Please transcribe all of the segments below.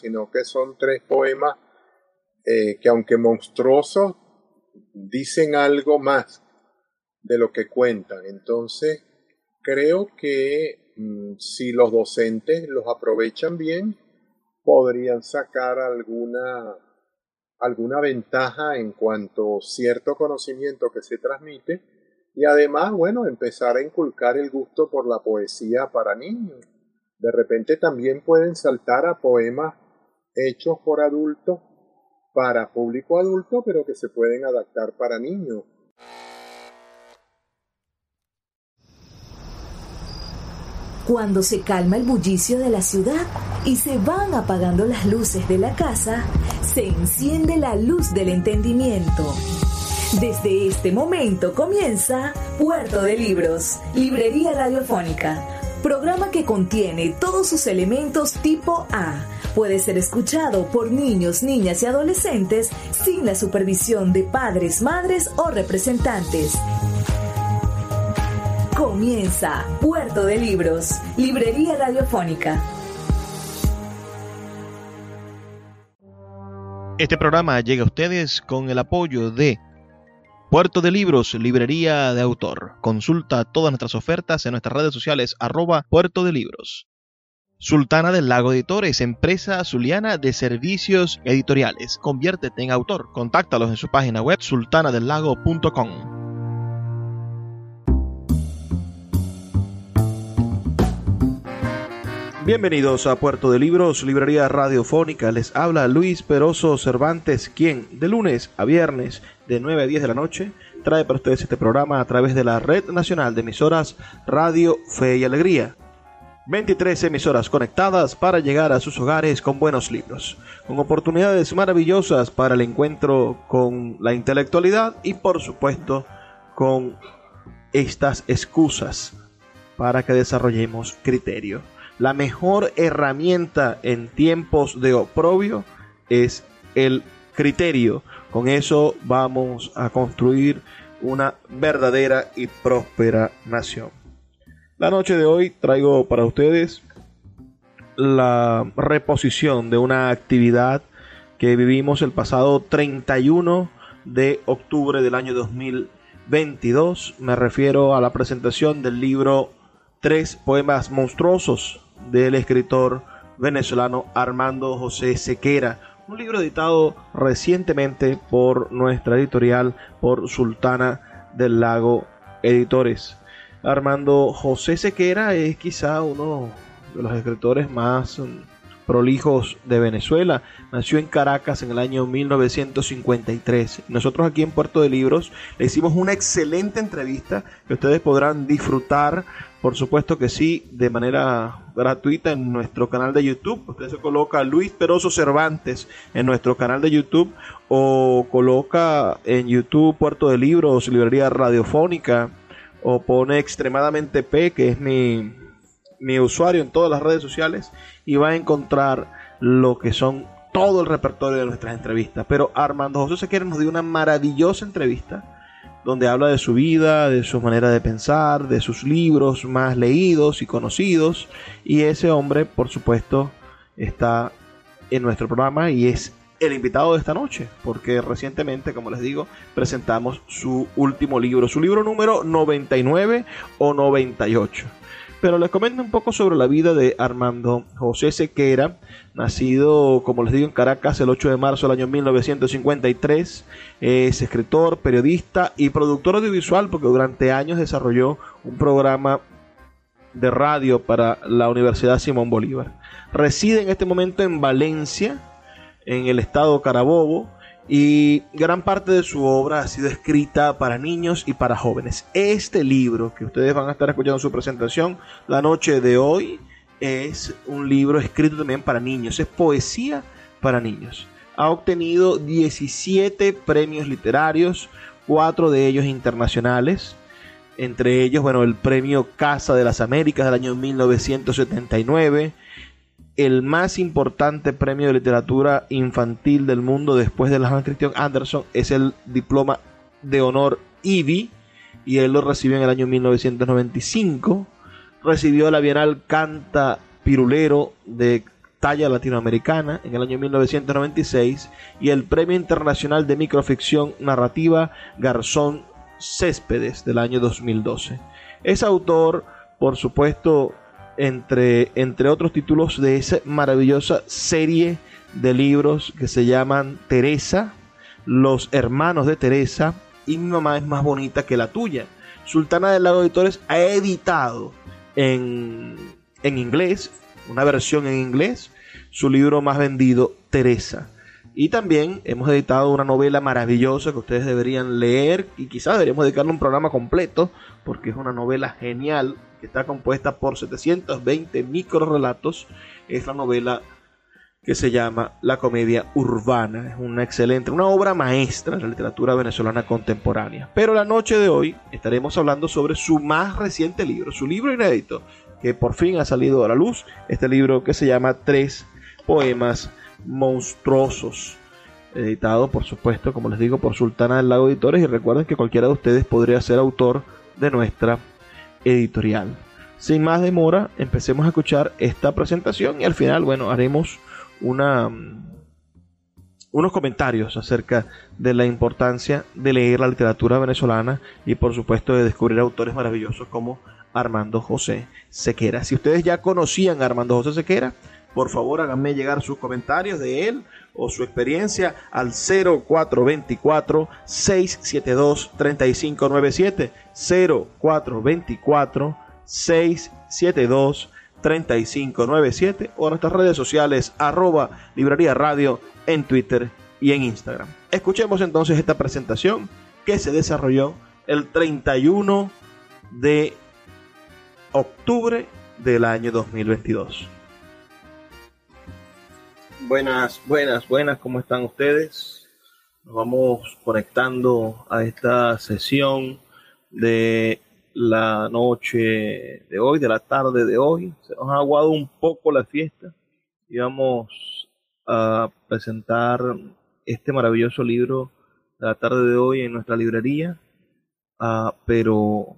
sino que son tres poemas eh, que aunque monstruosos, dicen algo más de lo que cuentan. Entonces, creo que mm, si los docentes los aprovechan bien, podrían sacar alguna, alguna ventaja en cuanto a cierto conocimiento que se transmite y además, bueno, empezar a inculcar el gusto por la poesía para niños. De repente también pueden saltar a poemas hechos por adultos para público adulto, pero que se pueden adaptar para niños. Cuando se calma el bullicio de la ciudad y se van apagando las luces de la casa, se enciende la luz del entendimiento. Desde este momento comienza Puerto de Libros, Librería Radiofónica, programa que contiene todos sus elementos tipo A. Puede ser escuchado por niños, niñas y adolescentes sin la supervisión de padres, madres o representantes. Comienza Puerto de Libros, Librería Radiofónica. Este programa llega a ustedes con el apoyo de Puerto de Libros, librería de autor. Consulta todas nuestras ofertas en nuestras redes sociales arroba Puerto de Libros. Sultana del Lago Editores, empresa zuliana de servicios editoriales. Conviértete en autor. Contáctalos en su página web sultanadelago.com. Bienvenidos a Puerto de Libros, librería radiofónica. Les habla Luis Peroso Cervantes, quien de lunes a viernes de 9 a 10 de la noche trae para ustedes este programa a través de la Red Nacional de Emisoras Radio Fe y Alegría. 23 emisoras conectadas para llegar a sus hogares con buenos libros, con oportunidades maravillosas para el encuentro con la intelectualidad y por supuesto con estas excusas para que desarrollemos criterio la mejor herramienta en tiempos de oprobio es el criterio. Con eso vamos a construir una verdadera y próspera nación. La noche de hoy traigo para ustedes la reposición de una actividad que vivimos el pasado 31 de octubre del año 2022. Me refiero a la presentación del libro Tres Poemas Monstruosos del escritor venezolano Armando José Sequera, un libro editado recientemente por nuestra editorial, por Sultana del Lago Editores. Armando José Sequera es quizá uno de los escritores más mm, prolijos de Venezuela. Nació en Caracas en el año 1953. Nosotros aquí en Puerto de Libros le hicimos una excelente entrevista que ustedes podrán disfrutar por supuesto que sí, de manera gratuita en nuestro canal de YouTube. Usted se coloca Luis Peroso Cervantes en nuestro canal de YouTube o coloca en YouTube Puerto de Libros, Librería Radiofónica o pone extremadamente P, que es mi, mi usuario en todas las redes sociales y va a encontrar lo que son todo el repertorio de nuestras entrevistas. Pero Armando José Sequeira nos dio una maravillosa entrevista donde habla de su vida, de su manera de pensar, de sus libros más leídos y conocidos. Y ese hombre, por supuesto, está en nuestro programa y es el invitado de esta noche, porque recientemente, como les digo, presentamos su último libro, su libro número 99 o 98. Pero les comento un poco sobre la vida de Armando José Sequera, nacido, como les digo, en Caracas el 8 de marzo del año 1953. Es escritor, periodista y productor audiovisual porque durante años desarrolló un programa de radio para la Universidad Simón Bolívar. Reside en este momento en Valencia, en el estado Carabobo, y gran parte de su obra ha sido escrita para niños y para jóvenes. Este libro que ustedes van a estar escuchando su presentación la noche de hoy es un libro escrito también para niños, es poesía para niños. Ha obtenido 17 premios literarios, cuatro de ellos internacionales, entre ellos, bueno, el premio Casa de las Américas del año 1979, el más importante premio de literatura infantil del mundo después de la Hans Christian Andersen es el diploma de honor IBI y él lo recibió en el año 1995. Recibió la Bienal Canta Pirulero de Talla Latinoamericana en el año 1996 y el Premio Internacional de Microficción Narrativa Garzón Céspedes del año 2012. Es autor, por supuesto, entre, entre otros títulos de esa maravillosa serie de libros que se llaman Teresa, Los Hermanos de Teresa y Mi Mamá es más bonita que la tuya. Sultana del Lago Editores ha editado en, en inglés, una versión en inglés, su libro más vendido, Teresa. Y también hemos editado una novela maravillosa que ustedes deberían leer y quizás deberíamos dedicarle un programa completo porque es una novela genial está compuesta por 720 microrelatos. Es la novela que se llama La comedia urbana. Es una excelente, una obra maestra de la literatura venezolana contemporánea. Pero la noche de hoy estaremos hablando sobre su más reciente libro, su libro inédito, que por fin ha salido a la luz. Este libro que se llama Tres poemas monstruosos. Editado, por supuesto, como les digo, por Sultana del Lago Editores. Y recuerden que cualquiera de ustedes podría ser autor de nuestra editorial. Sin más demora, empecemos a escuchar esta presentación y al final, bueno, haremos una, unos comentarios acerca de la importancia de leer la literatura venezolana y por supuesto de descubrir autores maravillosos como Armando José Sequera. Si ustedes ya conocían a Armando José Sequera, por favor háganme llegar sus comentarios de él o su experiencia al 0424 672 3597 0424 672 3597 o nuestras redes sociales arroba librería radio en Twitter y en Instagram. Escuchemos entonces esta presentación que se desarrolló el 31 de octubre del año 2022. Buenas, buenas, buenas, ¿cómo están ustedes? Nos vamos conectando a esta sesión de la noche de hoy, de la tarde de hoy. Se nos ha aguado un poco la fiesta y vamos a presentar este maravilloso libro de la tarde de hoy en nuestra librería, uh, pero,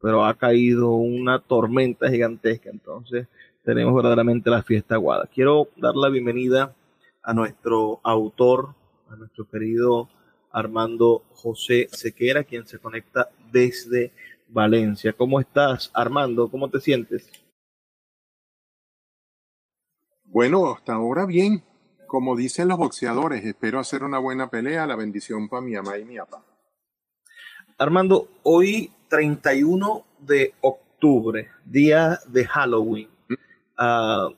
pero ha caído una tormenta gigantesca, entonces tenemos verdaderamente la fiesta aguada. Quiero dar la bienvenida a nuestro autor, a nuestro querido Armando José Sequera, quien se conecta desde Valencia. ¿Cómo estás, Armando? ¿Cómo te sientes? Bueno, hasta ahora bien. Como dicen los boxeadores, espero hacer una buena pelea. La bendición para mi mamá y mi papá. Armando, hoy 31 de octubre, día de Halloween. Uh,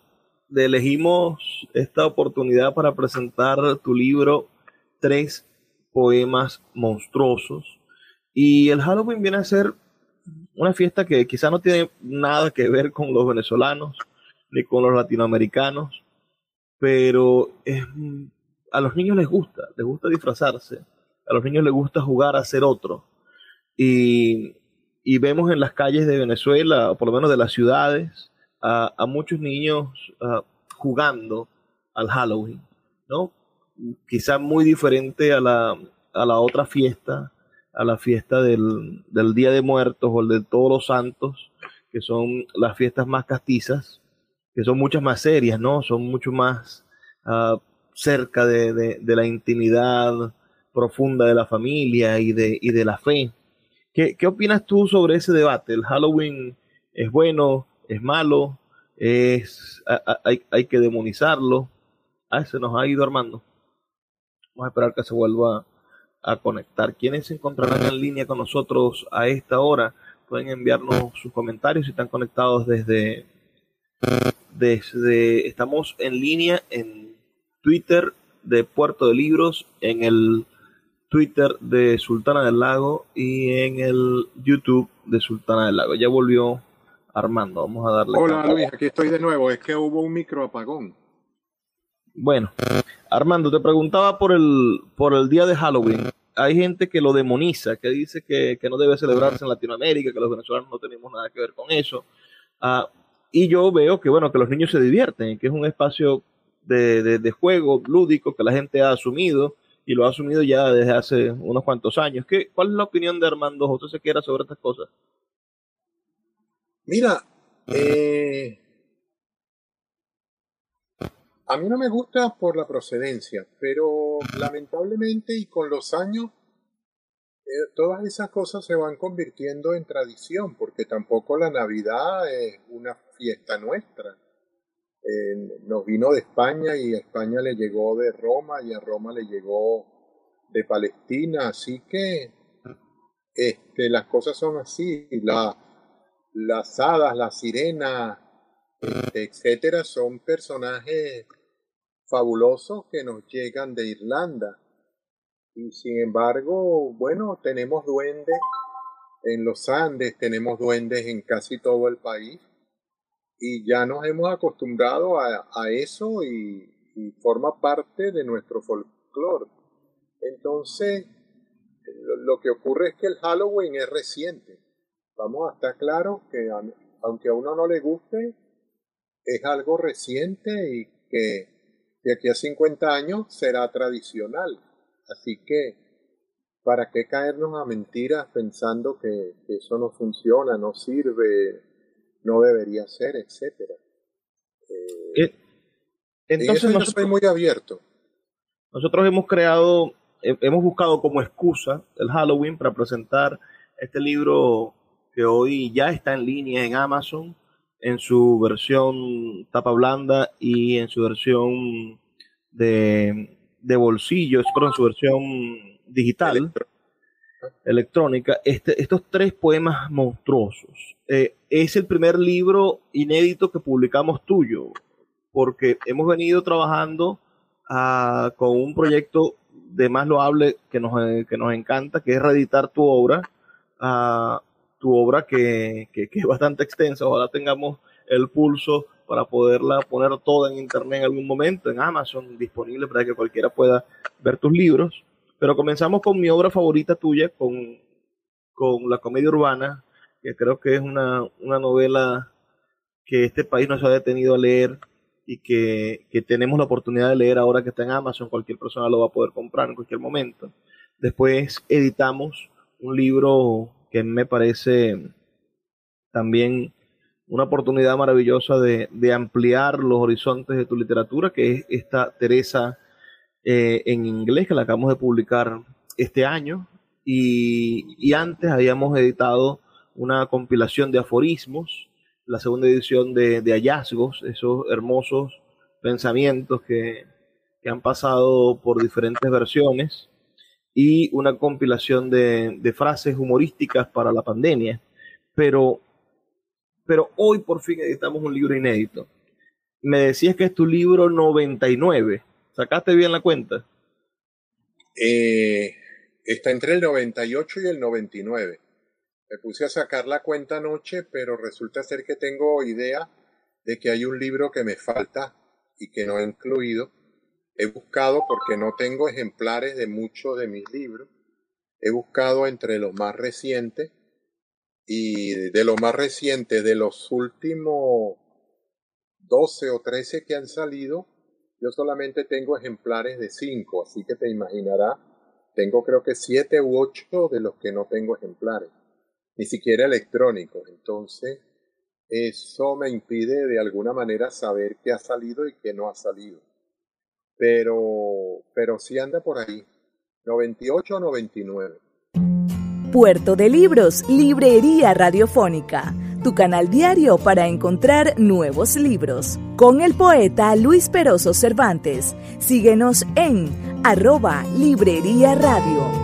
elegimos esta oportunidad para presentar tu libro Tres Poemas Monstruosos. Y el Halloween viene a ser una fiesta que quizá no tiene nada que ver con los venezolanos ni con los latinoamericanos, pero a los niños les gusta, les gusta disfrazarse, a los niños les gusta jugar a ser otro. Y, vemos en las calles de Venezuela, por lo menos de las ciudades, a, muchos niños jugando al Halloween, ¿no? Quizá muy diferente a la, a la otra fiesta, a la fiesta del, del, Día de Muertos o el de Todos los Santos, que son las fiestas más castizas, que son muchas más serias, ¿no? Son mucho más uh, cerca de, de, de, la intimidad profunda de la familia y de, y de la fe. ¿Qué, ¿Qué opinas tú sobre ese debate? ¿El Halloween es bueno? es malo, es, hay, hay que demonizarlo. Ah, se nos ha ido Armando. Vamos a esperar que se vuelva a conectar. ¿Quiénes se encontrarán en línea con nosotros a esta hora? Pueden enviarnos sus comentarios si están conectados desde, desde estamos en línea en Twitter de Puerto de Libros, en el Twitter de Sultana del Lago y en el YouTube de Sultana del Lago. Ya volvió Armando, vamos a darle. Hola Luis, aquí estoy de nuevo. Es que hubo un micro apagón. Bueno, Armando, te preguntaba por el, por el día de Halloween. Hay gente que lo demoniza, que dice que, que no debe celebrarse en Latinoamérica, que los venezolanos no tenemos nada que ver con eso. Uh, y yo veo que, bueno, que los niños se divierten, que es un espacio de, de, de, juego lúdico que la gente ha asumido y lo ha asumido ya desde hace unos cuantos años. ¿Qué, ¿Cuál es la opinión de Armando José Sequera sobre estas cosas? Mira, eh, A mí no me gusta por la procedencia, pero lamentablemente y con los años eh, todas esas cosas se van convirtiendo en tradición, porque tampoco la Navidad es una fiesta nuestra. nos vino de España y a España le llegó de Roma y a Roma le llegó de Palestina, así que este, las cosas son así. La, las hadas, las sirenas, etcétera, son personajes fabulosos que nos llegan de Irlanda. Y sin embargo, bueno, tenemos duendes en los Andes, tenemos duendes en casi todo el país. Y ya nos hemos acostumbrado a, eso y, forma parte de nuestro folclore. Entonces, lo, que ocurre es que el Halloween es reciente. Vamos a estar claros que aunque a uno no le guste, es algo reciente y que de aquí a 50 años será tradicional. Así que, ¿para qué caernos a mentiras pensando que, eso no funciona, no sirve, no debería ser, etcétera? Eh, entonces yo soy muy abierto. Nosotros hemos creado, hemos buscado como excusa el Halloween para presentar este libro que hoy ya está en línea en Amazon en su versión tapa blanda y en su versión de, de bolsillo, pero en su versión digital, electrónica, este, estos tres poemas monstruosos. Eh, es el primer libro inédito que publicamos tuyo, porque hemos venido trabajando ah, con un proyecto de más loable que nos, eh, que nos encanta, que es reeditar tu obra. Uh, tu obra que, que, es bastante extensa. Ojalá tengamos el pulso para poderla poner toda en internet en algún momento, en Amazon, disponible para que cualquiera pueda ver tus libros. Pero comenzamos con mi obra favorita tuya, con, con La comedia urbana, que creo que es una, una novela que este país no se ha detenido a leer y que, que, tenemos la oportunidad de leer ahora que está en Amazon, cualquier persona lo va a poder comprar en cualquier momento. Después editamos un libro que me parece también una oportunidad maravillosa de, ampliar los horizontes de tu literatura, que es esta Teresa eh, en inglés, que la acabamos de publicar este año. Y, antes habíamos editado una compilación de aforismos, la segunda edición de, hallazgos, esos hermosos pensamientos que, que han pasado por diferentes versiones y una compilación de, frases humorísticas para la pandemia. Pero, pero hoy por fin editamos un libro inédito. Me decías que es tu libro 99. ¿Sacaste bien la cuenta? Eh, está entre el 98 y el 99. Me puse a sacar la cuenta anoche, pero resulta ser que tengo idea de que hay un libro que me falta y que no he incluido He buscado, porque no tengo ejemplares de muchos de mis libros, he buscado entre los más recientes y de los más recientes, de los últimos 12 o 13 que han salido, yo solamente tengo ejemplares de 5, así que te imaginarás, tengo creo que 7 u 8 de los que no tengo ejemplares, ni siquiera electrónicos. Entonces, eso me impide de alguna manera saber qué ha salido y qué no ha salido pero, pero sí anda por ahí, 98 o 99. Puerto de Libros, Librería Radiofónica, tu canal diario para encontrar nuevos libros. Con el poeta Luis Peroso Cervantes. Síguenos en arroba Librería Radio.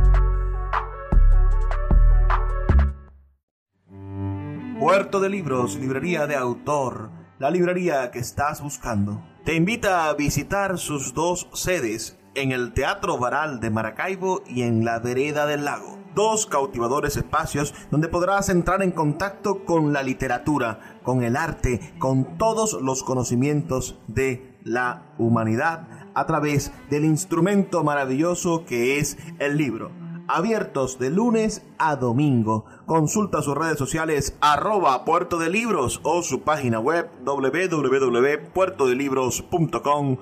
Puerto de Libros, librería de autor, la librería que estás buscando. Te invita a visitar sus dos sedes en el Teatro Varal de Maracaibo y en la Vereda del Lago. Dos cautivadores espacios donde podrás entrar en contacto con la literatura, con el arte, con todos los conocimientos de la humanidad a través del instrumento maravilloso que es el libro. Abiertos de lunes a domingo. Consulta sus redes sociales arroba puerto de libros o su página web www.puertodelibros.com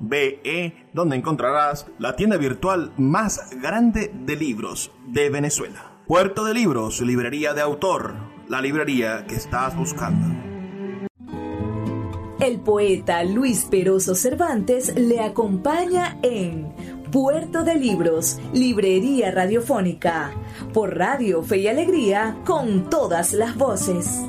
be donde encontrarás la tienda virtual más grande de libros de Venezuela. Puerto de Libros, librería de autor, la librería que estás buscando. El poeta Luis Peroso Cervantes le acompaña en Puerto de Libros, Librería Radiofónica, por Radio Fe y Alegría, con todas las voces.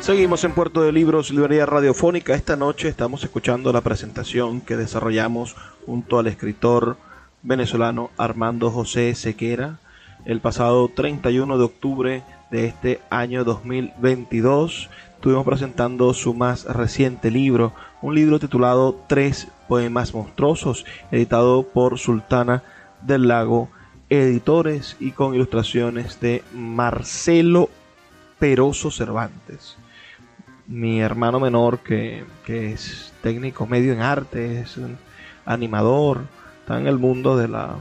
Seguimos en Puerto de Libros, Librería Radiofónica. Esta noche estamos escuchando la presentación que desarrollamos junto al escritor venezolano Armando José Sequera el pasado 31 de octubre de este año 2022. Estuvimos presentando su más reciente libro, un libro titulado Tres Poemas Monstruosos, editado por Sultana del Lago Editores y con ilustraciones de Marcelo Peroso Cervantes. Mi hermano menor que, es técnico medio en arte, es animador, está en el mundo de la,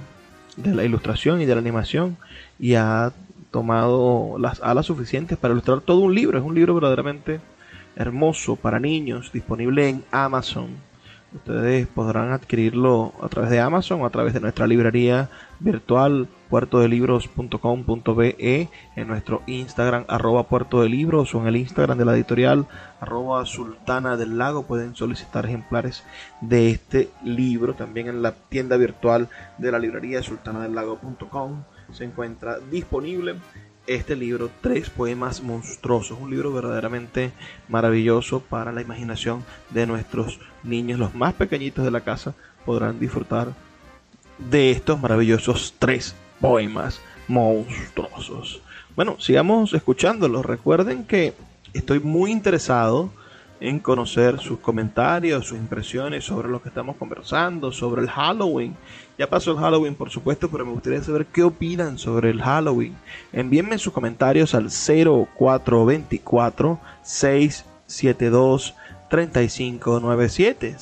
de la ilustración y de la animación y ha tomado las alas suficientes para ilustrar todo un libro. Es un libro verdaderamente hermoso para niños, disponible en Amazon. Ustedes podrán adquirirlo a través de Amazon o a través de nuestra librería virtual puertodelibros.com.be, en nuestro Instagram arroba puerto de libros o en el Instagram de la editorial arroba sultana del lago pueden solicitar ejemplares de este libro. También en la tienda virtual de la librería sultanadellago.com se encuentra disponible este libro, Tres Poemas Monstruosos, un libro verdaderamente maravilloso para la imaginación de nuestros niños, los más pequeñitos de la casa podrán disfrutar de estos maravillosos tres poemas monstruosos. Bueno, sigamos escuchándolos. Recuerden que estoy muy interesado en conocer sus comentarios, sus impresiones sobre lo que estamos conversando, sobre el Halloween. Ya pasó el Halloween, por supuesto, pero me gustaría saber qué opinan sobre el Halloween. Envíenme sus comentarios al 0424 672 3597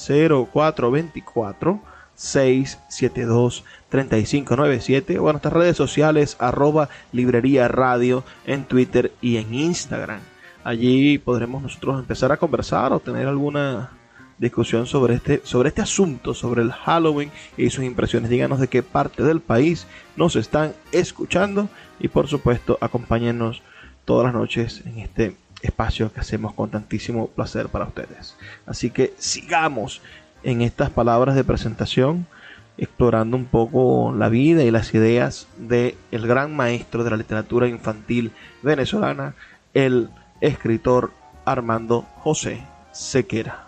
0424 672 3597 o a nuestras redes sociales arroba librería radio en Twitter y en Instagram. Allí podremos nosotros empezar a conversar o tener alguna discusión sobre este, sobre este asunto, sobre el Halloween y sus impresiones. Díganos de qué parte del país nos están escuchando y por supuesto acompáñenos todas las noches en este espacio que hacemos con tantísimo placer para ustedes. Así que sigamos en estas palabras de presentación explorando un poco la vida y las ideas de el gran maestro de la literatura infantil venezolana, el escritor Armando José Sequera.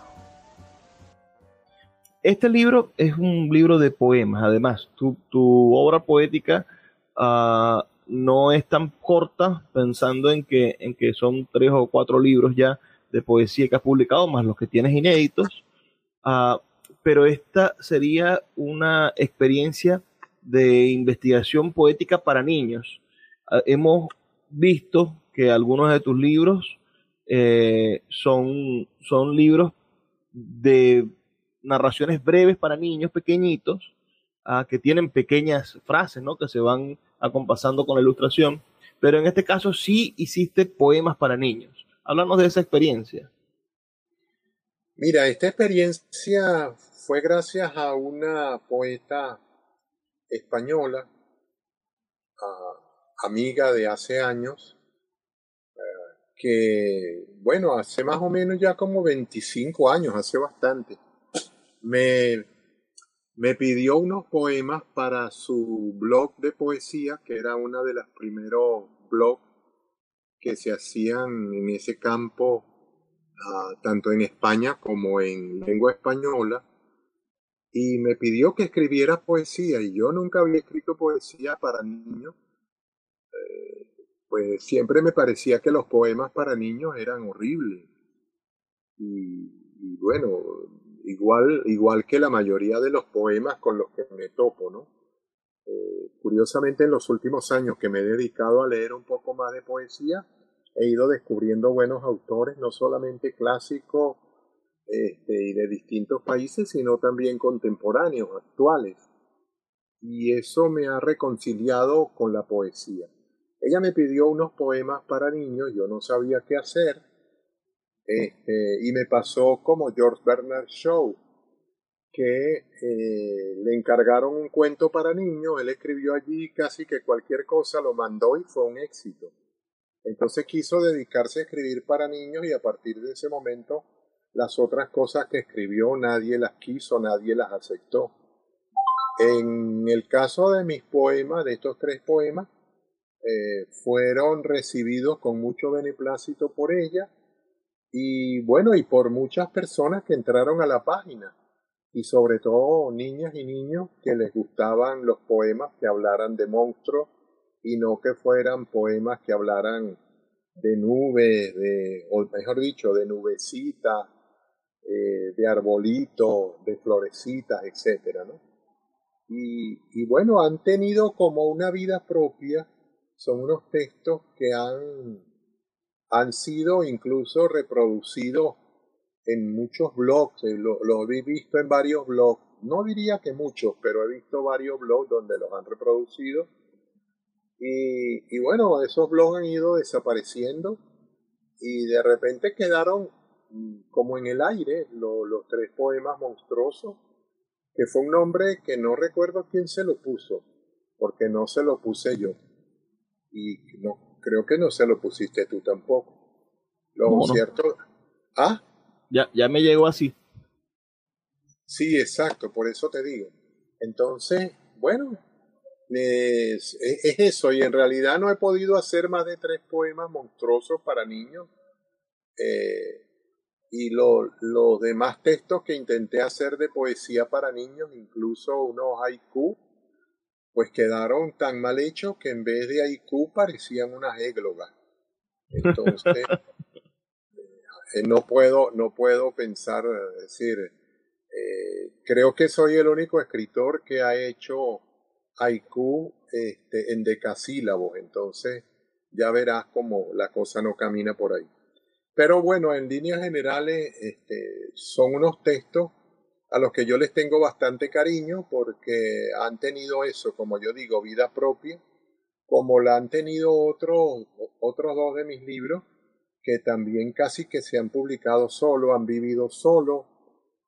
Este libro es un libro de poemas, además, tu, obra poética uh, no es tan corta, pensando en que, en que son tres o cuatro libros ya de poesía que has publicado, más los que tienes inéditos. Uh, pero esta sería una experiencia de investigación poética para niños. Ah, hemos visto que algunos de tus libros eh, son, son libros de narraciones breves para niños pequeñitos, ah, que tienen pequeñas frases, ¿no? Que se van acompasando con la ilustración. Pero en este caso sí hiciste poemas para niños. Háblanos de esa experiencia. Mira, esta experiencia fue gracias a una poeta española, amiga de hace años, que, bueno, hace más o menos ya como 25 años, hace bastante, me, me pidió unos poemas para su blog de poesía, que era uno de los primeros blogs que se hacían en ese campo, ah, tanto en España como en lengua española, y me pidió que escribiera poesía, y yo nunca había escrito poesía para niños. Pues siempre me parecía que los poemas para niños eran horribles. Y, bueno, igual, igual que la mayoría de los poemas con los que me topo, ¿no? Eh, curiosamente, en los últimos años que me he dedicado a leer un poco más de poesía, he ido descubriendo buenos autores, no solamente clásicos este, y de distintos países, sino también contemporáneos, actuales. Y eso me ha reconciliado con la poesía. Ella me pidió unos poemas para niños, yo no sabía qué hacer, este, y me pasó como George Bernard Shaw, que eh, le encargaron un cuento para niños, él escribió allí casi que cualquier cosa, lo mandó y fue un éxito. Entonces quiso dedicarse a escribir para niños y a partir de ese momento las otras cosas que escribió nadie las quiso, nadie las aceptó. En el caso de mis poemas, de estos tres poemas, eh, fueron recibidos con mucho beneplácito por ella y bueno, y por muchas personas que entraron a la página y sobre todo niñas y niños que les gustaban los poemas que hablaran de monstruos y no que fueran poemas que hablaran de nubes, de, o mejor dicho, de nubecitas, eh, de arbolitos, de florecitas, etcétera, ¿no? Y, y bueno, han tenido como una vida propia, son unos textos que han, han sido incluso reproducidos en muchos blogs, eh, lo, lo he visto en varios blogs, no diría que muchos, pero he visto varios blogs donde los han reproducido y, bueno, esos blogs han ido desapareciendo y de repente quedaron mm, como en el aire los tres poemas monstruosos, que fue un nombre que no recuerdo quién se lo puso, porque no se lo puse yo. Y no, creo que no se lo pusiste tú tampoco. Lo cierto. ¿Ah? Ya, ya me llegó así. Sí, exacto, por eso te digo. Entonces, bueno, es, eso, y en realidad no he podido hacer más de tres poemas monstruosos para niños. Eh, y lo, los demás textos que intenté hacer de poesía para niños, incluso unos haiku, pues quedaron tan mal hechos que en vez de haiku parecían unas églogas. Entonces, eh, no puedo, no puedo pensar, decir, eh, creo que soy el único escritor que ha hecho haiku este, en decasílabos, entonces ya verás cómo la cosa no camina por ahí. Pero bueno, en líneas generales este, son unos textos a los que yo les tengo bastante cariño porque han tenido eso, como yo digo, vida propia, como la han tenido otros, otros dos de mis libros que también casi que se han publicado solo, han vivido solo,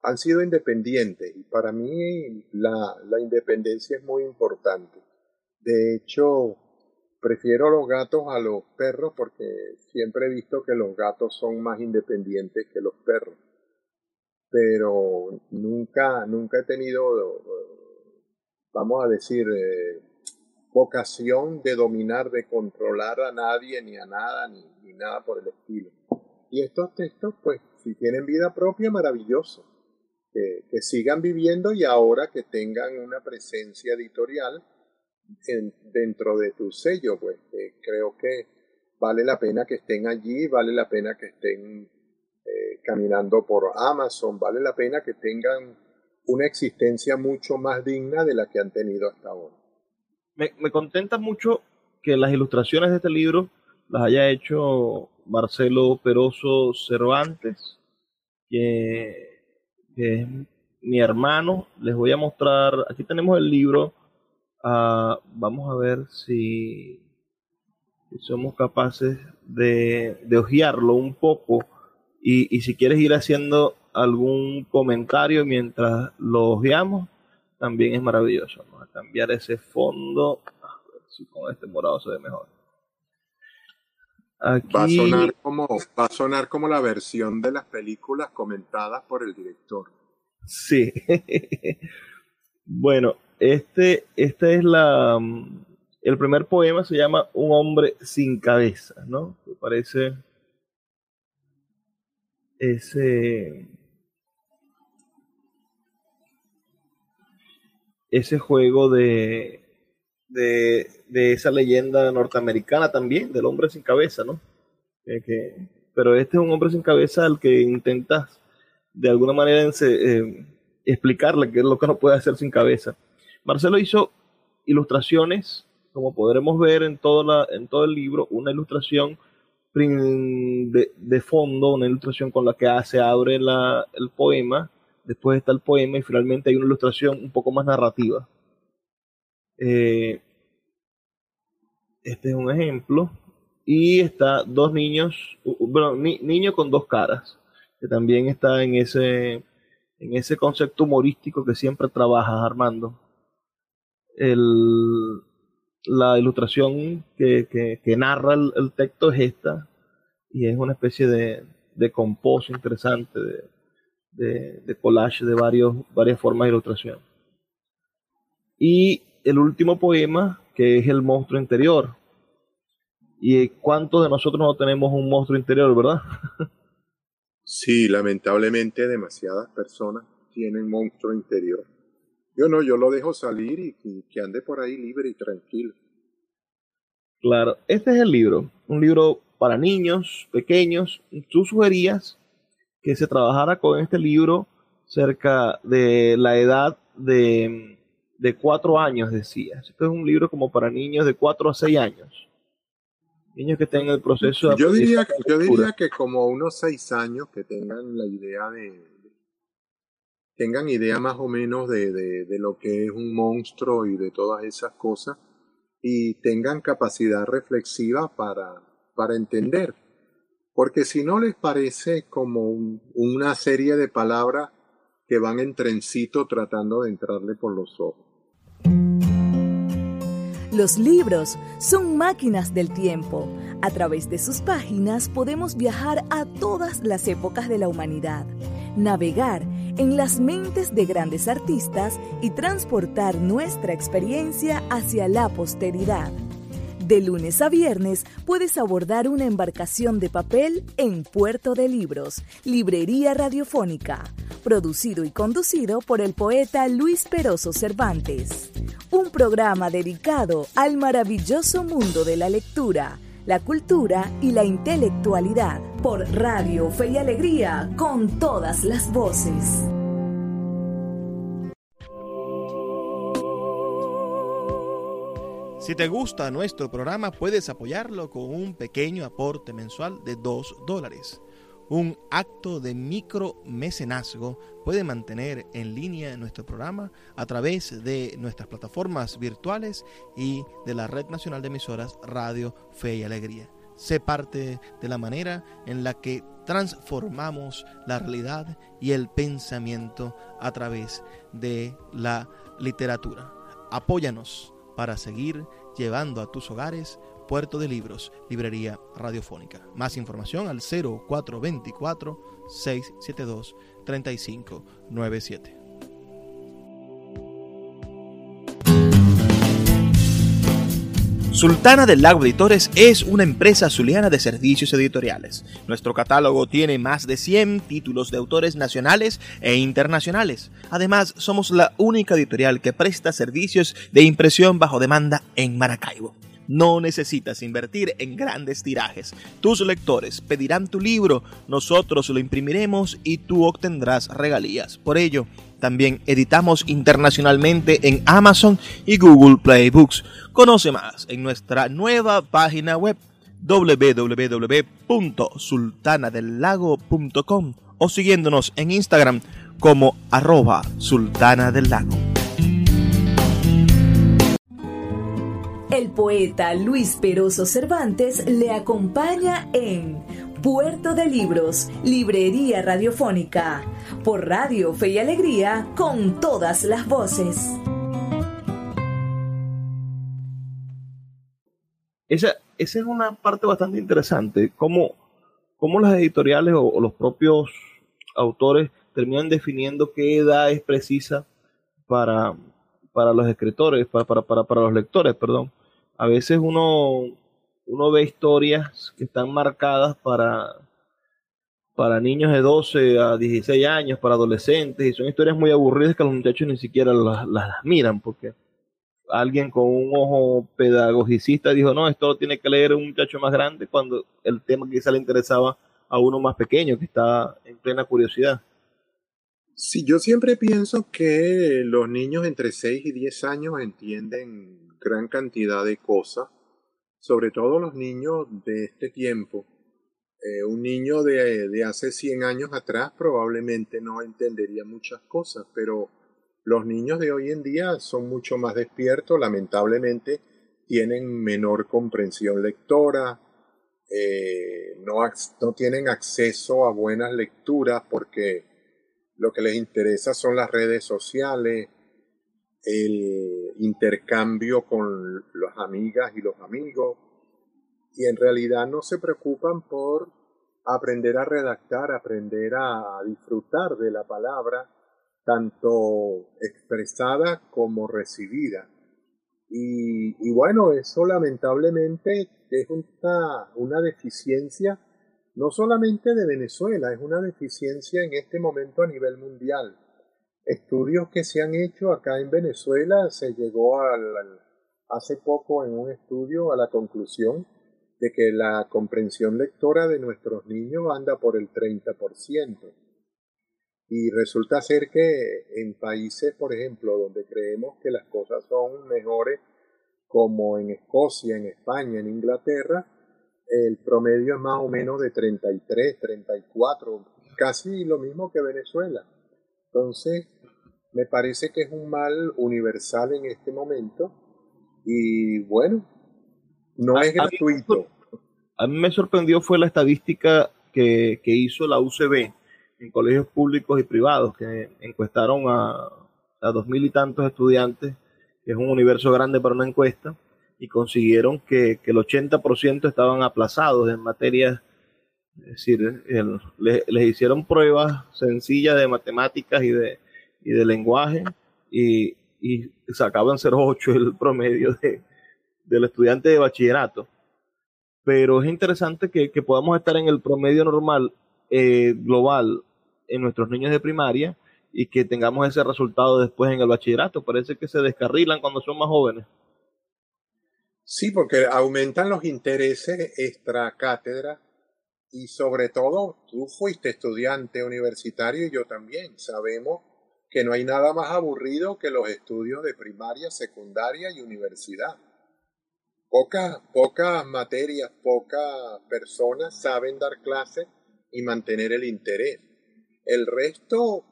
han sido independientes y para mí la, la independencia es muy importante. De hecho, prefiero los gatos a los perros porque siempre he visto que los gatos son más independientes que los perros. Pero nunca, nunca he tenido, vamos a decir, eh, vocación de dominar, de controlar a nadie, ni a nada, ni, ni nada por el estilo. Y estos textos, pues, si tienen vida propia, maravilloso que, sigan viviendo y ahora que tengan una presencia editorial dentro de tu sello, pues creo que vale la pena que estén allí, vale la pena que estén caminando por Amazon, vale la pena que tengan una existencia mucho más digna de la que han tenido hasta ahora. Me, contenta mucho que las ilustraciones de este libro las haya hecho Marcelo Peroso Cervantes, que es mi hermano. Les voy a mostrar, aquí tenemos el libro. Uh, vamos a ver si, somos capaces de, de hojearlo un poco. Y, y, si quieres ir haciendo algún comentario mientras lo hojeamos, también es maravilloso. Vamos a cambiar ese fondo. A ver si con este morado se ve mejor. Va, a sonar como, va a sonar como la versión de las películas comentadas por el director. Sí. bueno, este, este es la. El primer poema se llama Un hombre sin cabeza, ¿no? Me parece ese. Ese juego de, de, de esa leyenda norteamericana también, del hombre sin cabeza, ¿no? Que, pero este es un hombre sin cabeza al que intentas de alguna manera eh, explicarle qué es lo que no puede hacer sin cabeza. Marcelo hizo ilustraciones, como podremos ver en todo, la, en todo el libro, una ilustración de, de, fondo, una ilustración con la que se abre la, el poema, después está el poema y finalmente hay una ilustración un poco más narrativa. Eh, este es un ejemplo. Y está dos niños, bueno, ni, niño con dos caras, que también está en ese, en ese concepto humorístico que siempre trabajas, Armando. El, la ilustración que, que, narra el, texto es esta, y es una especie de, de composo interesante, de, de, de, collage de varios, varias formas de ilustración. Y el último poema, que es El monstruo interior, ¿Y cuántos de nosotros no tenemos un monstruo interior, verdad? sí, lamentablemente demasiadas personas tienen monstruo interior. Yo no, yo lo dejo salir y, que ande por ahí libre y tranquilo. Claro, este es el libro, un libro para niños pequeños. Tú sugerías que se trabajara con este libro cerca de la edad de, de cuatro años, decías. Este es un libro como para niños de cuatro a seis años niños que estén en el proceso de yo diría yo diría que como unos seis años que tengan la idea de tengan idea más o menos de, de, de, lo que es un monstruo y de todas esas cosas y tengan capacidad reflexiva para, para entender. Porque si no les parece como una serie de palabras que van en trencito tratando de entrarle por los ojos. Los libros son máquinas del tiempo. A través de sus páginas podemos viajar a todas las épocas de la humanidad, navegar en las mentes de grandes artistas y transportar nuestra experiencia hacia la posteridad. De lunes a viernes puedes abordar una embarcación de papel en Puerto de Libros, Librería Radiofónica, producido y conducido por el poeta Luis Peroso Cervantes un programa dedicado al maravilloso mundo de la lectura, la cultura y la intelectualidad por Radio Fe y Alegría con todas las voces. Si te gusta nuestro programa, puedes apoyarlo con un pequeño aporte mensual de 2 dólares un acto de micromecenazgo puede mantener en línea nuestro programa a través de nuestras plataformas virtuales y de la Red Nacional de Emisoras Radio Fe y Alegría. Sé parte de la manera en la que transformamos la realidad y el pensamiento a través de la literatura. Apóyanos para seguir llevando a tus hogares Puerto de Libros, Librería Radiofónica. Más información al 0424-672-3597. Sultana del Lago Editores es una empresa zuliana de servicios editoriales. Nuestro catálogo tiene más de 100 títulos de autores nacionales e internacionales. Además, somos la única editorial que presta servicios de impresión bajo demanda en Maracaibo. No necesitas invertir en grandes tirajes. Tus lectores pedirán tu libro, nosotros lo imprimiremos y tú obtendrás regalías. Por ello, también editamos internacionalmente en Amazon y Google Play Books. Conoce más en nuestra nueva página web www.sultanadelago.com o siguiéndonos en Instagram como arroba sultana del lago. El poeta Luis Peroso Cervantes le acompaña en Puerto de Libros, Librería Radiofónica, por Radio Fe y Alegría, con todas las voces. Esa, esa es una parte bastante interesante, cómo, cómo las editoriales o, los propios autores terminan definiendo qué edad es precisa para, para los escritores, para, para, para, para los lectores, perdón. A veces uno, uno ve historias que están marcadas para, para niños de 12 a 16 años, para adolescentes, y son historias muy aburridas que los muchachos ni siquiera las, las miran, porque alguien con un ojo pedagogicista dijo, no, esto lo tiene que leer un muchacho más grande, cuando el tema quizá le interesaba a uno más pequeño, que está en plena curiosidad. Sí, yo siempre pienso que los niños entre 6 y 10 años entienden gran cantidad de cosas, sobre todo los niños de este tiempo. Eh, un niño de, de hace 100 años atrás probablemente no entendería muchas cosas, pero los niños de hoy en día son mucho más despiertos, lamentablemente tienen menor comprensión lectora, eh, no, no tienen acceso a buenas lecturas porque lo que les interesa son las redes sociales, el intercambio con las amigas y los amigos, y en realidad no se preocupan por aprender a redactar, aprender a disfrutar de la palabra, tanto expresada como recibida. Y, y bueno, eso lamentablemente es una, una deficiencia no solamente de Venezuela, es una deficiencia en este momento a nivel mundial estudios que se han hecho acá en Venezuela, se llegó al, hace poco en un estudio a la conclusión de que la comprensión lectora de nuestros niños anda por el 30%. Y resulta ser que en países, por ejemplo, donde creemos que las cosas son mejores, como en Escocia, en España, en Inglaterra, el promedio es más o menos de 33, 34, casi lo mismo que Venezuela. Entonces, me parece que es un mal universal en este momento y bueno, no es gratuito. A mí me sorprendió fue la estadística que, hizo la UCB en colegios públicos y privados, que encuestaron a, a dos mil y tantos estudiantes, que es un universo grande para una encuesta, y consiguieron que, que el 80% estaban aplazados en materias es decir, les, hicieron pruebas sencillas de matemáticas y de, y de lenguaje y, y sacaban 0,8 el promedio de, del estudiante de bachillerato. Pero es interesante que, que podamos estar en el promedio normal eh, global en nuestros niños de primaria y que tengamos ese resultado después en el bachillerato. Parece que se descarrilan cuando son más jóvenes. Sí, porque aumentan los intereses extra cátedra y sobre todo, tú fuiste estudiante universitario y yo también. Sabemos que no hay nada más aburrido que los estudios de primaria, secundaria y universidad. Pocas, pocas materias, pocas personas saben dar clases y mantener el interés. El resto,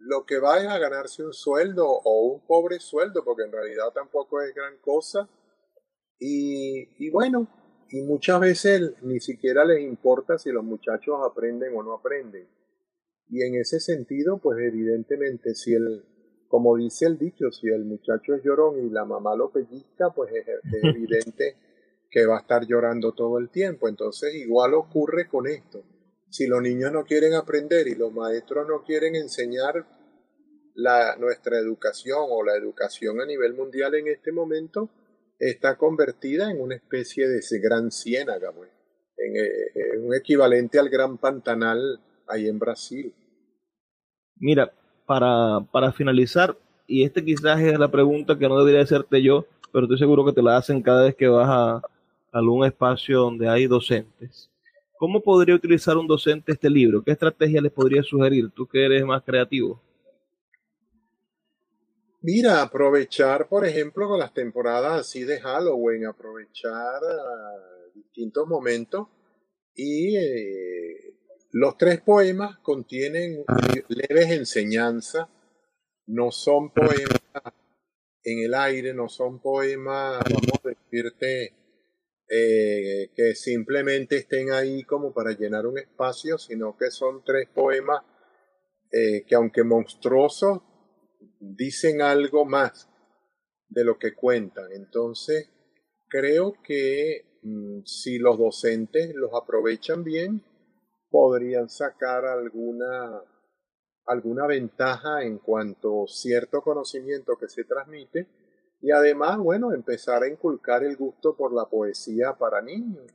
lo que va es a ganarse un sueldo o un pobre sueldo, porque en realidad tampoco es gran cosa. Y, y bueno, y muchas veces ni siquiera les importa si los muchachos aprenden o no aprenden. Y en ese sentido, pues evidentemente, si el, como dice el dicho, si el muchacho es llorón y la mamá lo pellizca, pues es, evidente que va a estar llorando todo el tiempo. Entonces, igual ocurre con esto. Si los niños no quieren aprender y los maestros no quieren enseñar la, nuestra educación o la educación a nivel mundial en este momento, está convertida en una especie de gran ciénaga, pues, en, eh, un equivalente al gran pantanal ahí en Brasil. Mira, para, para finalizar, y este quizás es la pregunta que no debería hacerte yo, pero estoy seguro que te la hacen cada vez que vas a algún espacio donde hay docentes. ¿Cómo podría utilizar un docente este libro? ¿Qué estrategia les podría sugerir? Tú que eres más creativo. Mira, aprovechar, por ejemplo, con las temporadas así de Halloween, aprovechar uh, distintos momentos y eh, los tres poemas contienen leves enseñanzas, no son poemas en el aire, no son poemas, vamos a decirte, eh, que simplemente estén ahí como para llenar un espacio, sino que son tres poemas eh, que aunque monstruosos, dicen algo más de lo que cuentan. Entonces, creo que mm, si los docentes los aprovechan bien, podrían sacar alguna, alguna ventaja en cuanto a cierto conocimiento que se transmite y además, bueno, empezar a inculcar el gusto por la poesía para niños.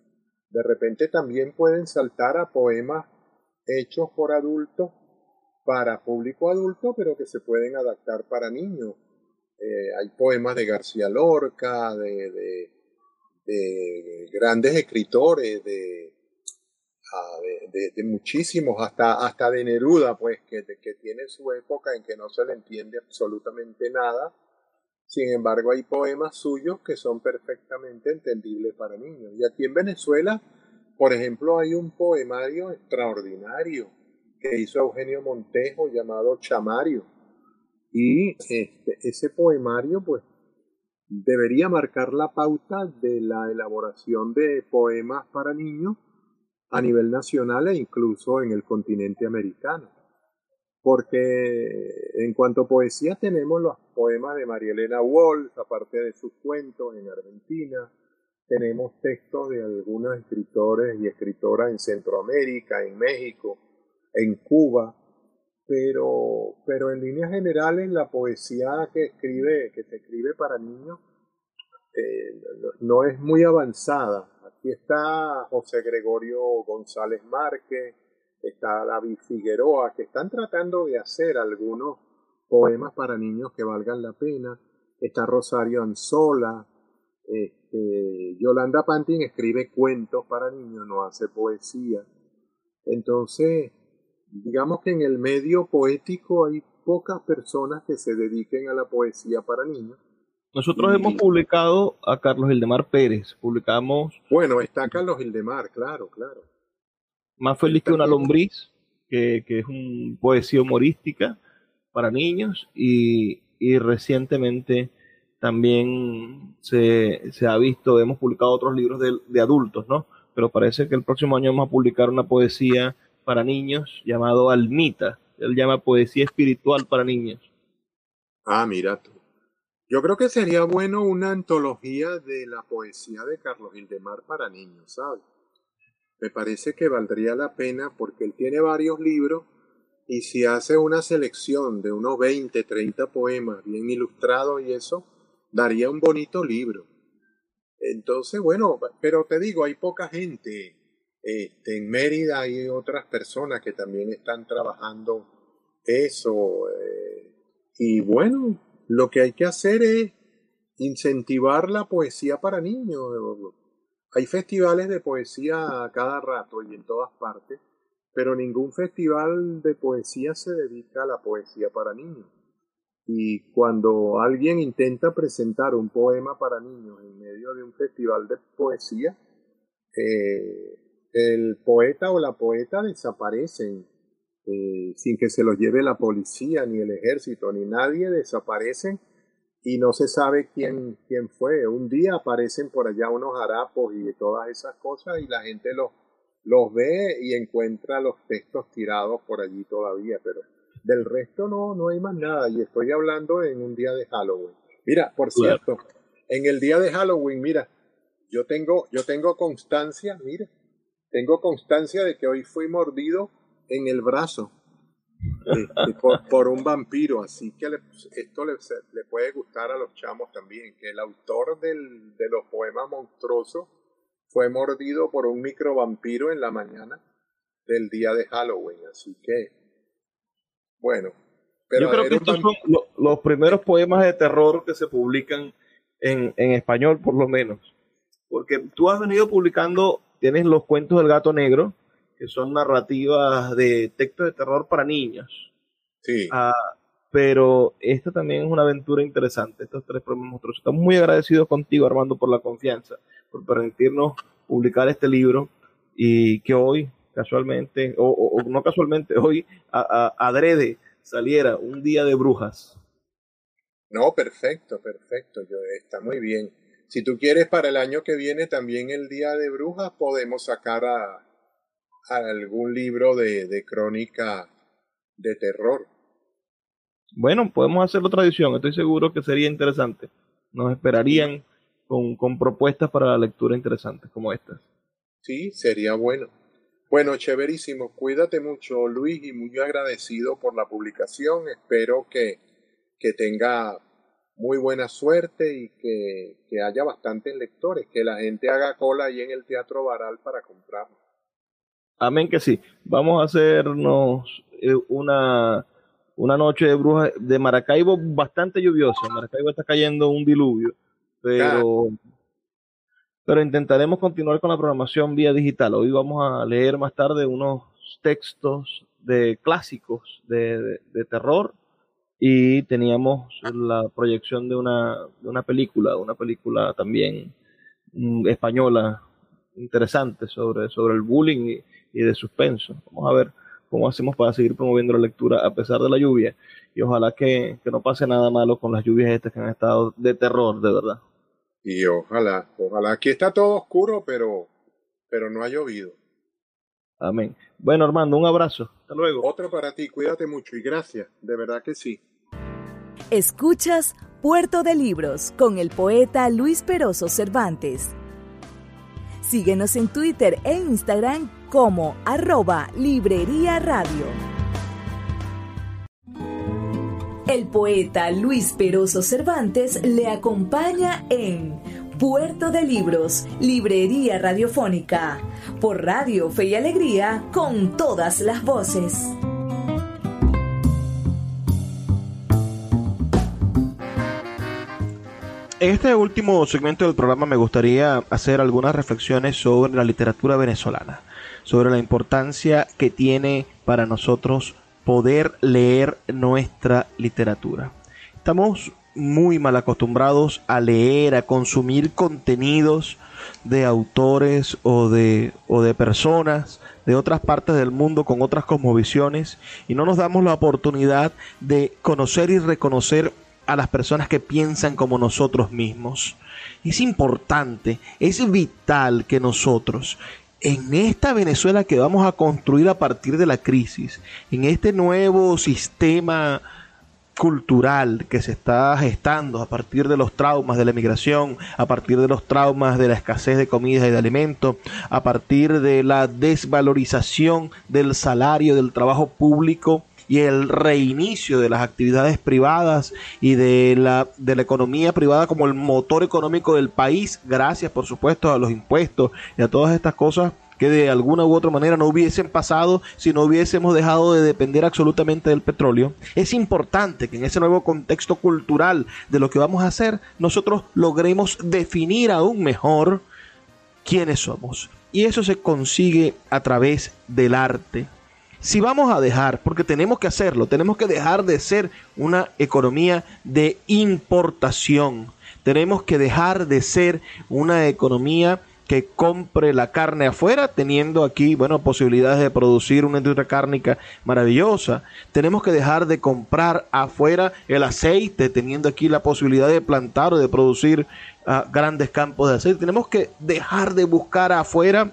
De repente también pueden saltar a poemas hechos por adultos para público adulto, pero que se pueden adaptar para niños. Eh, hay poemas de García Lorca, de, de, de grandes escritores, de, ah, de, de, muchísimos, hasta, hasta de Neruda, pues, que, que tiene su época en que no se le entiende absolutamente nada. Sin embargo, hay poemas suyos que son perfectamente entendibles para niños. Y aquí en Venezuela, por ejemplo, hay un poemario extraordinario que hizo Eugenio Montejo llamado Chamario. Y este, ese poemario, pues, debería marcar la pauta de la elaboración de poemas para niños a nivel nacional e incluso en el continente americano. Porque en cuanto a poesía tenemos los poemas de María Elena Walsh, aparte de sus cuentos en Argentina, tenemos textos de algunos escritores y escritoras en Centroamérica, en México, en Cuba, pero, pero en líneas generales la poesía que escribe, que se escribe para niños, eh, no, es muy avanzada. Aquí está José Gregorio González Márquez, está David Figueroa, que están tratando de hacer algunos poemas para niños que valgan la pena. Está Rosario Anzola, este, Yolanda Pantin escribe cuentos para niños, no hace poesía. Entonces, digamos que en el medio poético hay pocas personas que se dediquen a la poesía para niños. Nosotros hemos publicado a Carlos Hildemar Pérez, publicamos... Bueno, está Carlos Hildemar, claro, claro. Más feliz que una lombriz, que, que es una poesía humorística para niños y, y recientemente también se, se, ha visto, hemos publicado otros libros de, de adultos, ¿no? Pero parece que el próximo año vamos a publicar una poesía para niños llamado Almita. Él llama poesía espiritual para niños. Ah, mira tú. Yo creo que sería bueno una antología de la poesía de Carlos Hildemar para niños, ¿sabes? Me parece que valdría la pena porque él tiene varios libros y si hace una selección de unos 20, 30 poemas bien ilustrados y eso, daría un bonito libro. Entonces, bueno, pero te digo, hay poca gente este, en Mérida hay otras personas que también están trabajando eso. Eh, y bueno, lo que hay que hacer es incentivar la poesía para niños. Hay festivales de poesía a cada rato y en todas partes, pero ningún festival de poesía se dedica a la poesía para niños. Y cuando alguien intenta presentar un poema para niños en medio de un festival de poesía, eh, el poeta o la poeta desaparecen eh, sin que se los lleve la policía, ni el ejército, ni nadie, desaparecen y no se sabe quién, quién fue. Un día aparecen por allá unos harapos y todas esas cosas y la gente los, los ve y encuentra los textos tirados por allí todavía, pero del resto no, no hay más nada y estoy hablando en un día de Halloween. Mira, por cierto, en el día de Halloween, mira, yo tengo, yo tengo constancia, mira, tengo constancia de que hoy fui mordido en el brazo este, por, un vampiro, así que esto le, le, puede gustar a los chamos también, que el autor del, de los poemas monstruosos fue mordido por un micro vampiro en la mañana del día de Halloween, así que, bueno. Pero Yo creo que estos son los primeros poemas de terror que se publican en, en español, por lo menos, porque tú has venido publicando tienes los cuentos del gato negro, que son narrativas de textos de terror para niños. Sí. Ah, pero esta también es una aventura interesante, estos tres problemas monstruosos. Estamos muy agradecidos contigo, Armando, por la confianza, por permitirnos publicar este libro y que hoy, casualmente, o, no casualmente, hoy, a, adrede, saliera un día de brujas. No, perfecto, perfecto, yo, está muy bien. Si tú quieres para el año que viene también el Día de Brujas, podemos sacar a, algún libro de, de, crónica de terror. Bueno, podemos hacerlo tradición, estoy seguro que sería interesante. Nos esperarían con, con propuestas para la lectura interesantes como estas. Sí, sería bueno. Bueno, chéverísimo. Cuídate mucho, Luis, y muy agradecido por la publicación. Espero que, que tenga muy buena suerte y que, que haya bastantes lectores, que la gente haga cola ahí en el Teatro Baral para comprarlo. Amén que sí. Vamos a hacernos eh, una, una noche de brujas de Maracaibo bastante lluviosa. Maracaibo está cayendo un diluvio, pero, pero intentaremos continuar con la programación vía digital. Hoy vamos a leer más tarde unos textos de clásicos de, de, terror y teníamos la proyección de una, de una película, una película también mm, española interesante sobre, sobre el bullying y, y de suspenso. Vamos a ver cómo hacemos para seguir promoviendo la lectura a pesar de la lluvia. Y ojalá que, no pase nada malo con las lluvias estas que han estado de terror, de verdad. Y ojalá, ojalá. Aquí está todo oscuro, pero, pero no ha llovido. Amén. Bueno, Armando, un abrazo. Hasta luego. Otro para ti. Cuídate mucho y gracias. De verdad que sí. Escuchas Puerto de Libros con el poeta Luis Peroso Cervantes. Síguenos en Twitter e Instagram como arroba Librería Radio. El poeta Luis Peroso Cervantes le acompaña en Puerto de Libros, Librería Radiofónica, por Radio Fe y Alegría, con todas las voces. En este último segmento del programa me gustaría hacer algunas reflexiones sobre la literatura venezolana, sobre la importancia que tiene para nosotros poder leer nuestra literatura. Estamos muy mal acostumbrados a leer, a consumir contenidos de autores o de, o de personas de otras partes del mundo con otras cosmovisiones y no nos damos la oportunidad de conocer y reconocer a las personas que piensan como nosotros mismos. Es importante, es vital que nosotros, en esta Venezuela que vamos a construir a partir de la crisis, en este nuevo sistema cultural que se está gestando a partir de los traumas de la emigración, a partir de los traumas de la escasez de comida y de alimentos, a partir de la desvalorización del salario del trabajo público y el reinicio de las actividades privadas y de la, de la economía privada como el motor económico del país, gracias por supuesto a los impuestos y a todas estas cosas que de alguna u otra manera no hubiesen pasado si no hubiésemos dejado de depender absolutamente del petróleo, es importante que en ese nuevo contexto cultural de lo que vamos a hacer, nosotros logremos definir aún mejor quiénes somos. Y eso se consigue a través del arte, si vamos a dejar, porque tenemos que hacerlo, tenemos que dejar de ser una economía de importación, tenemos que dejar de ser una economía que compre la carne afuera, teniendo aquí, bueno, posibilidades de producir una industria cárnica maravillosa. Tenemos que dejar de comprar afuera el aceite, teniendo aquí la posibilidad de plantar o de producir ah, grandes campos de aceite. Tenemos que dejar de buscar afuera,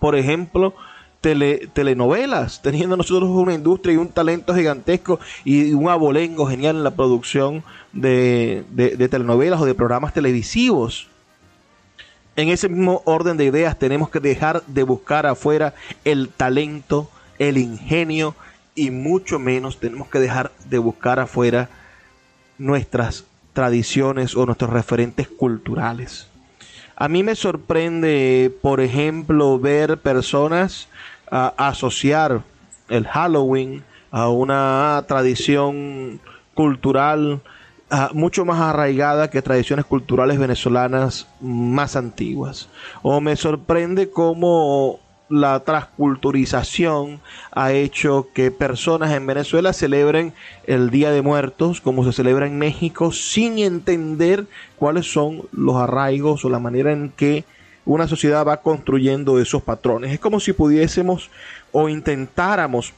por ejemplo, telenovelas, teniendo nosotros una industria y un talento gigantesco y un abolengo genial en la producción de, de, telenovelas o de programas televisivos. En ese mismo orden de ideas tenemos que dejar de buscar afuera el talento, el ingenio y mucho menos tenemos que dejar de buscar afuera nuestras tradiciones o nuestros referentes culturales. A mí me sorprende, por ejemplo, ver personas asociar el Halloween a una tradición cultural mucho más arraigada que tradiciones culturales venezolanas más antiguas. O me sorprende cómo la transculturización ha hecho que personas en Venezuela celebren el Día de Muertos como se celebra en México sin entender cuáles son los arraigos o la manera en que una sociedad va construyendo esos patrones. Es como si pudiésemos o intentáramos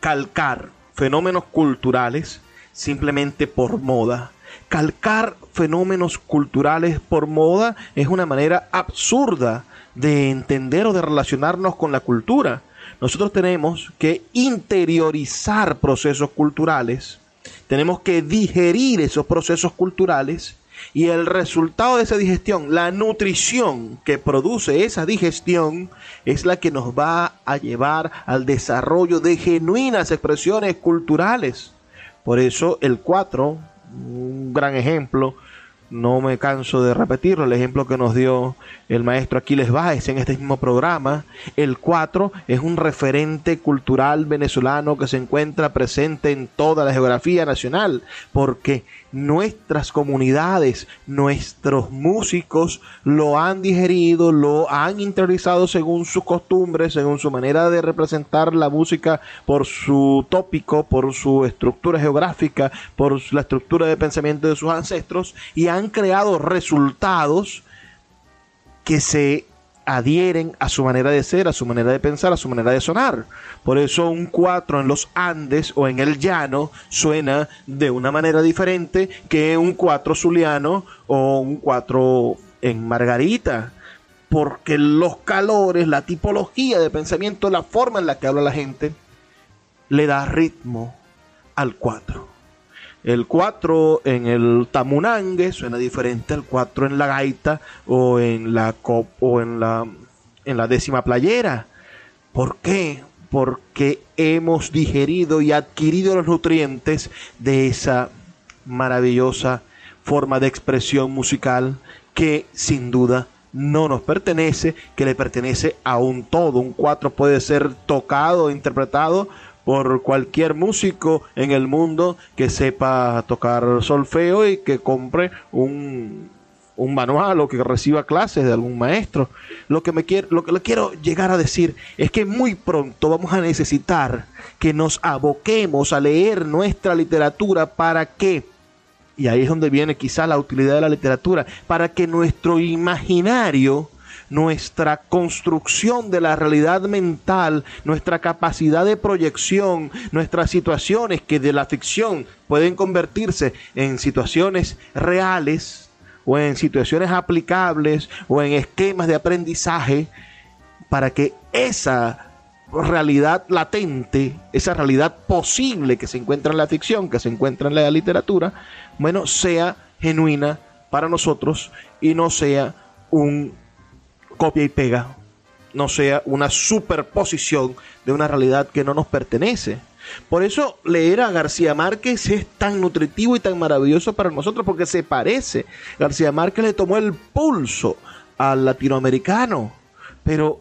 calcar fenómenos culturales simplemente por moda. Calcar fenómenos culturales por moda es una manera absurda de entender o de relacionarnos con la cultura. Nosotros tenemos que interiorizar procesos culturales, tenemos que digerir esos procesos culturales Y el resultado de esa digestión, la nutrición que produce esa digestión, es la que nos va a llevar al desarrollo de genuinas expresiones culturales. Por eso el 4, un gran ejemplo, no me canso de repetirlo, el ejemplo que nos dio el maestro Aquiles Báez en este mismo programa. El 4 es un referente cultural venezolano que se encuentra presente en toda la geografía nacional, porque nuestras comunidades, nuestros músicos lo han digerido, lo han interiorizado según sus costumbres, según su manera de representar la música por su tópico, por su estructura geográfica, por la estructura de pensamiento de sus ancestros y han creado resultados que se adhieren a su manera de ser, a su manera de pensar, a su manera de sonar. Por eso un 4 en los Andes o en el llano suena de una manera diferente que un 4 zuliano o un 4 en Margarita. Porque los calores, la tipología de pensamiento, la forma en la que habla la gente, le da ritmo al 4. El 4 en el tamunangue suena diferente al 4 en la gaita o en la cop o en la en la décima playera. ¿Por qué? Porque hemos digerido y adquirido los nutrientes de esa maravillosa forma de expresión musical que sin duda no nos pertenece, que le pertenece a un todo. Un 4 puede ser tocado, interpretado por cualquier músico en el mundo que sepa tocar solfeo y que compre un, un manual o que reciba clases de algún maestro. Lo que, me quiero, lo que le quiero llegar a decir es que muy pronto vamos a necesitar que nos aboquemos a leer nuestra literatura. Para que, y ahí es donde viene quizá la utilidad de la literatura, para que nuestro imaginario nuestra construcción de la realidad mental, nuestra capacidad de proyección, nuestras situaciones que de la ficción pueden convertirse en situaciones reales o en situaciones aplicables o en esquemas de aprendizaje para que esa realidad latente, esa realidad posible que se encuentra en la ficción, que se encuentra en la literatura, bueno, sea genuina para nosotros y no sea un copia y pega, no sea una superposición de una realidad que no nos pertenece. Por eso leer a García Márquez es tan nutritivo y tan maravilloso para nosotros porque se parece. García Márquez le tomó el pulso al latinoamericano, pero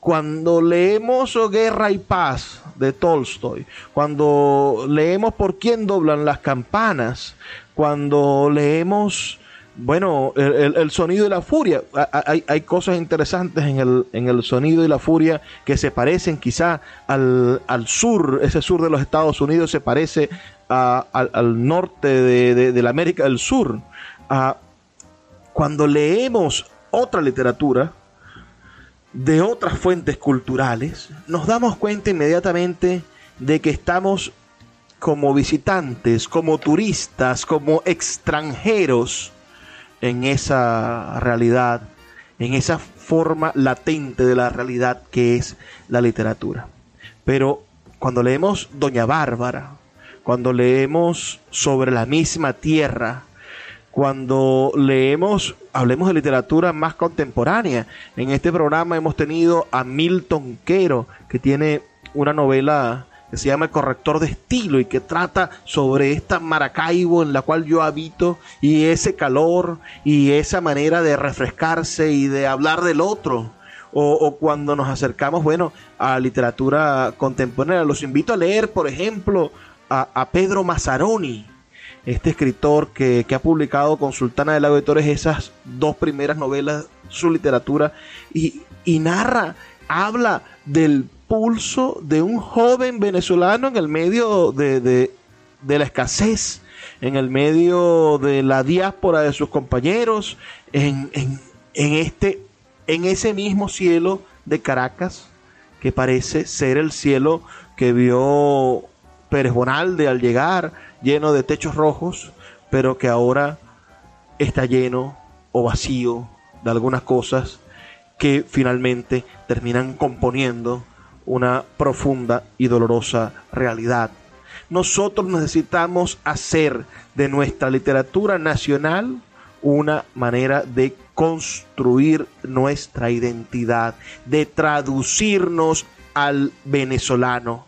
cuando leemos Guerra y Paz de Tolstoy, cuando leemos Por quién doblan las campanas, cuando leemos bueno, el, sonido y la furia. Hay, cosas interesantes en el, en el sonido y la furia que se parecen quizá al, sur, ese sur de los Estados Unidos se parece al, norte de, la América del Sur. cuando leemos otra literatura de otras fuentes culturales, nos damos cuenta inmediatamente de que estamos como visitantes, como turistas, como extranjeros, en esa realidad, en esa forma latente de la realidad que es la literatura. Pero cuando leemos Doña Bárbara, cuando leemos sobre la misma tierra, cuando leemos, hablemos de literatura más contemporánea. En este programa hemos tenido a Milton Quero, que tiene una novela que se llama El corrector de estilo y que trata sobre esta Maracaibo en la cual yo habito y ese calor y esa manera de refrescarse y de hablar del otro. O, cuando nos acercamos, bueno, a literatura contemporánea. Los invito a leer, por ejemplo, a, Pedro Mazzaroni, este escritor que, ha publicado con Sultana de Auditores esas dos primeras novelas, su literatura, y, y narra, habla del pulso de un joven venezolano en el medio de, la escasez, en el medio de la diáspora de sus compañeros, en, este, en ese mismo cielo de Caracas, que parece ser el cielo que vio Pérez Bonalde al llegar, lleno de techos rojos, pero que ahora está lleno o vacío de algunas cosas que finalmente terminan componiendo una profunda y dolorosa realidad. Nosotros necesitamos hacer de nuestra literatura nacional una manera de construir nuestra identidad, de traducirnos al venezolano.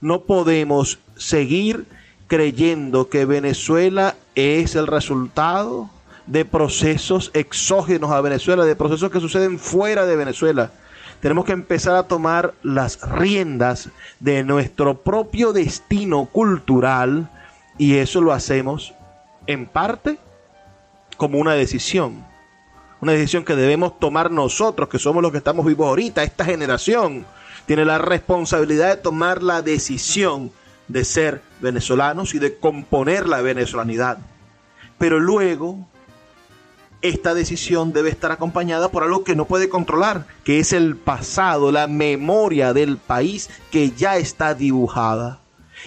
No podemos seguir creyendo que Venezuela es el resultado de procesos exógenos a Venezuela, de procesos que suceden fuera de Venezuela. Tenemos que empezar a tomar las riendas de nuestro propio destino cultural y eso lo hacemos en parte como una decisión. Una decisión que debemos tomar nosotros, que somos los que estamos vivos ahorita, esta generación. Tiene la responsabilidad de tomar la decisión de ser venezolanos y de componer la venezolanidad. Pero luego, esta decisión debe estar acompañada por algo que no puede controlar, que es el pasado, la memoria del país que ya está dibujada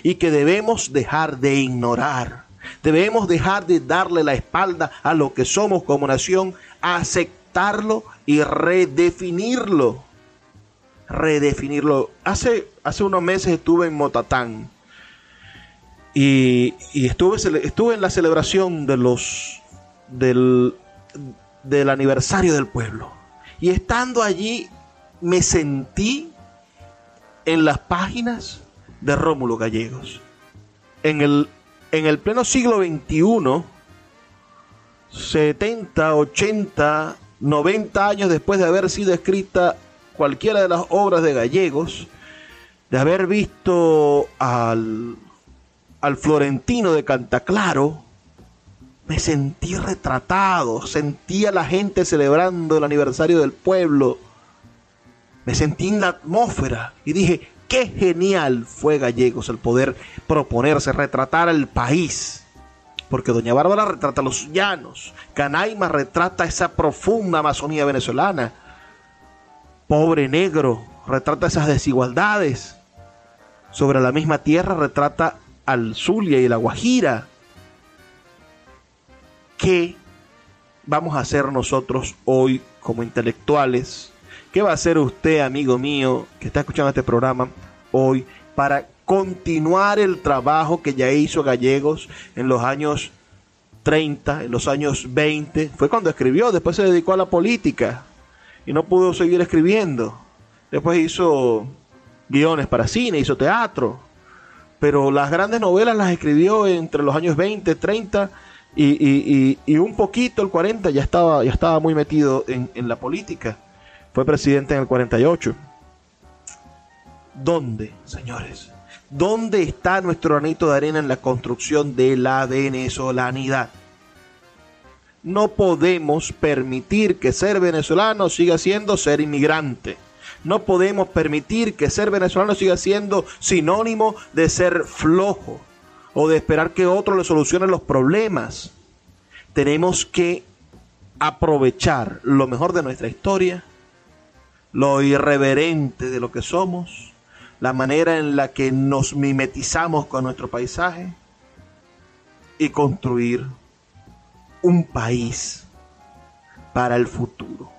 y que debemos dejar de ignorar. Debemos dejar de darle la espalda a lo que somos como nación, aceptarlo y redefinirlo. Redefinirlo. Hace, hace unos meses estuve en Motatán y, estuve, estuve en la celebración de los del, del aniversario del pueblo. Y estando allí me sentí en las páginas de Rómulo Gallegos. En el, en el pleno siglo XXI, 70, 80, 90 años después de haber sido escrita cualquiera de las obras de Gallegos, de haber visto al, al florentino de Cantaclaro, me sentí retratado, sentí a la gente celebrando el aniversario del pueblo, me sentí en la atmósfera y dije, qué genial fue Gallegos el poder proponerse, retratar al país. Porque Doña Bárbara retrata los llanos, Canaima retrata esa profunda Amazonía venezolana, Pobre Negro retrata esas desigualdades, sobre la misma tierra retrata al Zulia y la Guajira. ¿Qué vamos a hacer nosotros hoy como intelectuales ¿Qué va a hacer usted, amigo mío, que está escuchando este programa hoy, para continuar el trabajo que ya hizo Gallegos en los años 30, en los años 20? Fue cuando escribió, después se dedicó a la política y no pudo seguir escribiendo. Después hizo guiones para cine, hizo teatro, pero las grandes novelas las escribió entre los años 20, 30 y, un poquito el 40 ya estaba, ya estaba muy metido en, en la política. Fue presidente en el 48. ¿Dónde, señores? ¿Dónde está nuestro granito de arena en la construcción de la venezolanidad? No podemos permitir que ser venezolano siga siendo ser inmigrante. No podemos permitir que ser venezolano siga siendo sinónimo de ser flojo o de esperar que otro le solucione los problemas. Tenemos que aprovechar lo mejor de nuestra historia lo irreverente de lo que somos, la manera en la que nos mimetizamos con nuestro paisaje y construir un país para el futuro.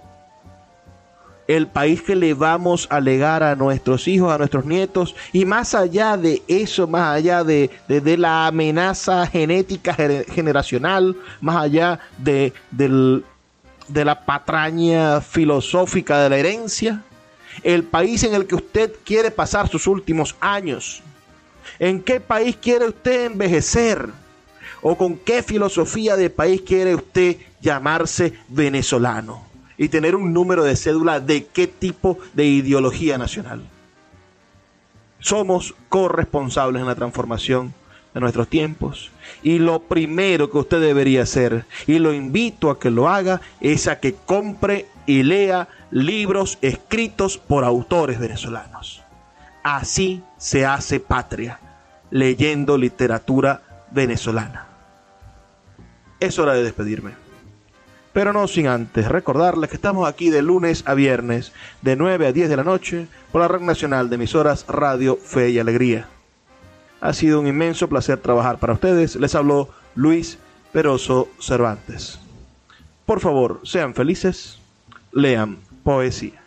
El país que le vamos a legar a nuestros hijos, a nuestros nietos, y más allá de eso, más allá de, la amenaza genética generacional, más allá de, de la patraña filosófica de la herencia, el país en el que usted quiere pasar sus últimos años, en qué país quiere usted envejecer o con qué filosofía de país quiere usted llamarse venezolano y tener un número de cédula de qué tipo de ideología nacional. Somos corresponsables en la transformación de nuestros tiempos. Y lo primero que usted debería hacer, y lo invito a que lo haga, es a que compre y lea libros escritos por autores venezolanos. Así se hace patria, leyendo literatura venezolana. Es hora de despedirme. Pero no sin antes recordarles que estamos aquí de lunes a viernes, de 9 a 10 de la noche, por la red nacional de emisoras Radio Fe y Alegría. Ha sido un inmenso placer trabajar para ustedes. Les habló Luis Peroso Cervantes. Por favor, sean felices, lean poesía.